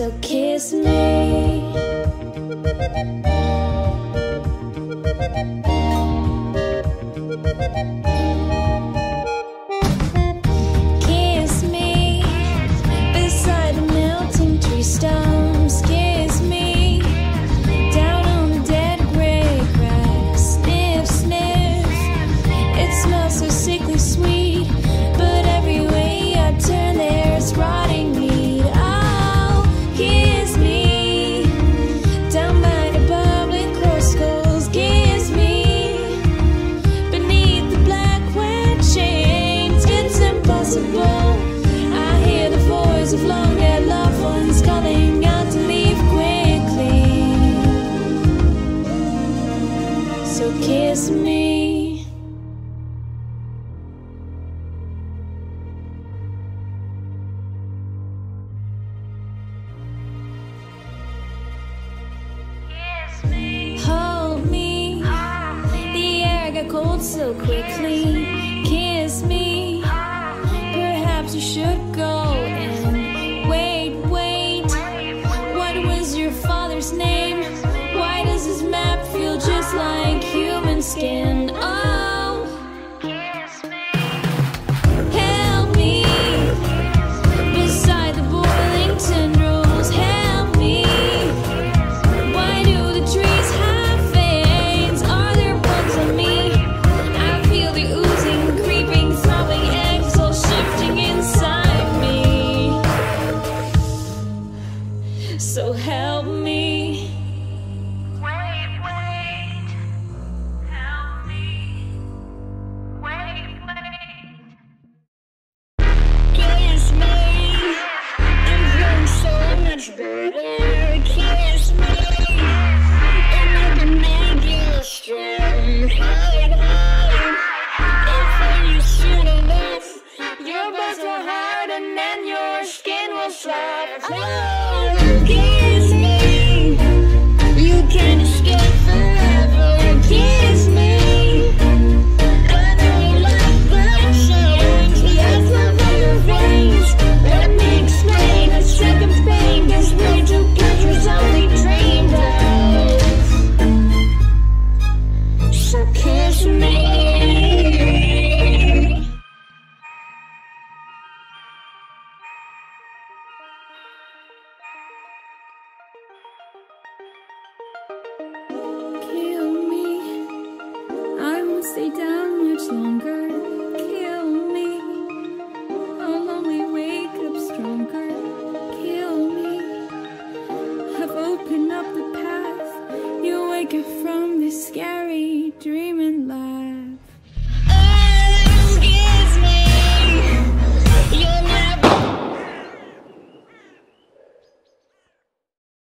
So kiss me. Quickly. Kiss me. Perhaps you should go and wait, wait. What was your father's name? Why does his map feel just like human skin? Oh, skin stay down much longer. Kill me. I'll only wake up stronger. Kill me. I've opened up the path. You wake up from this scary dreaming life.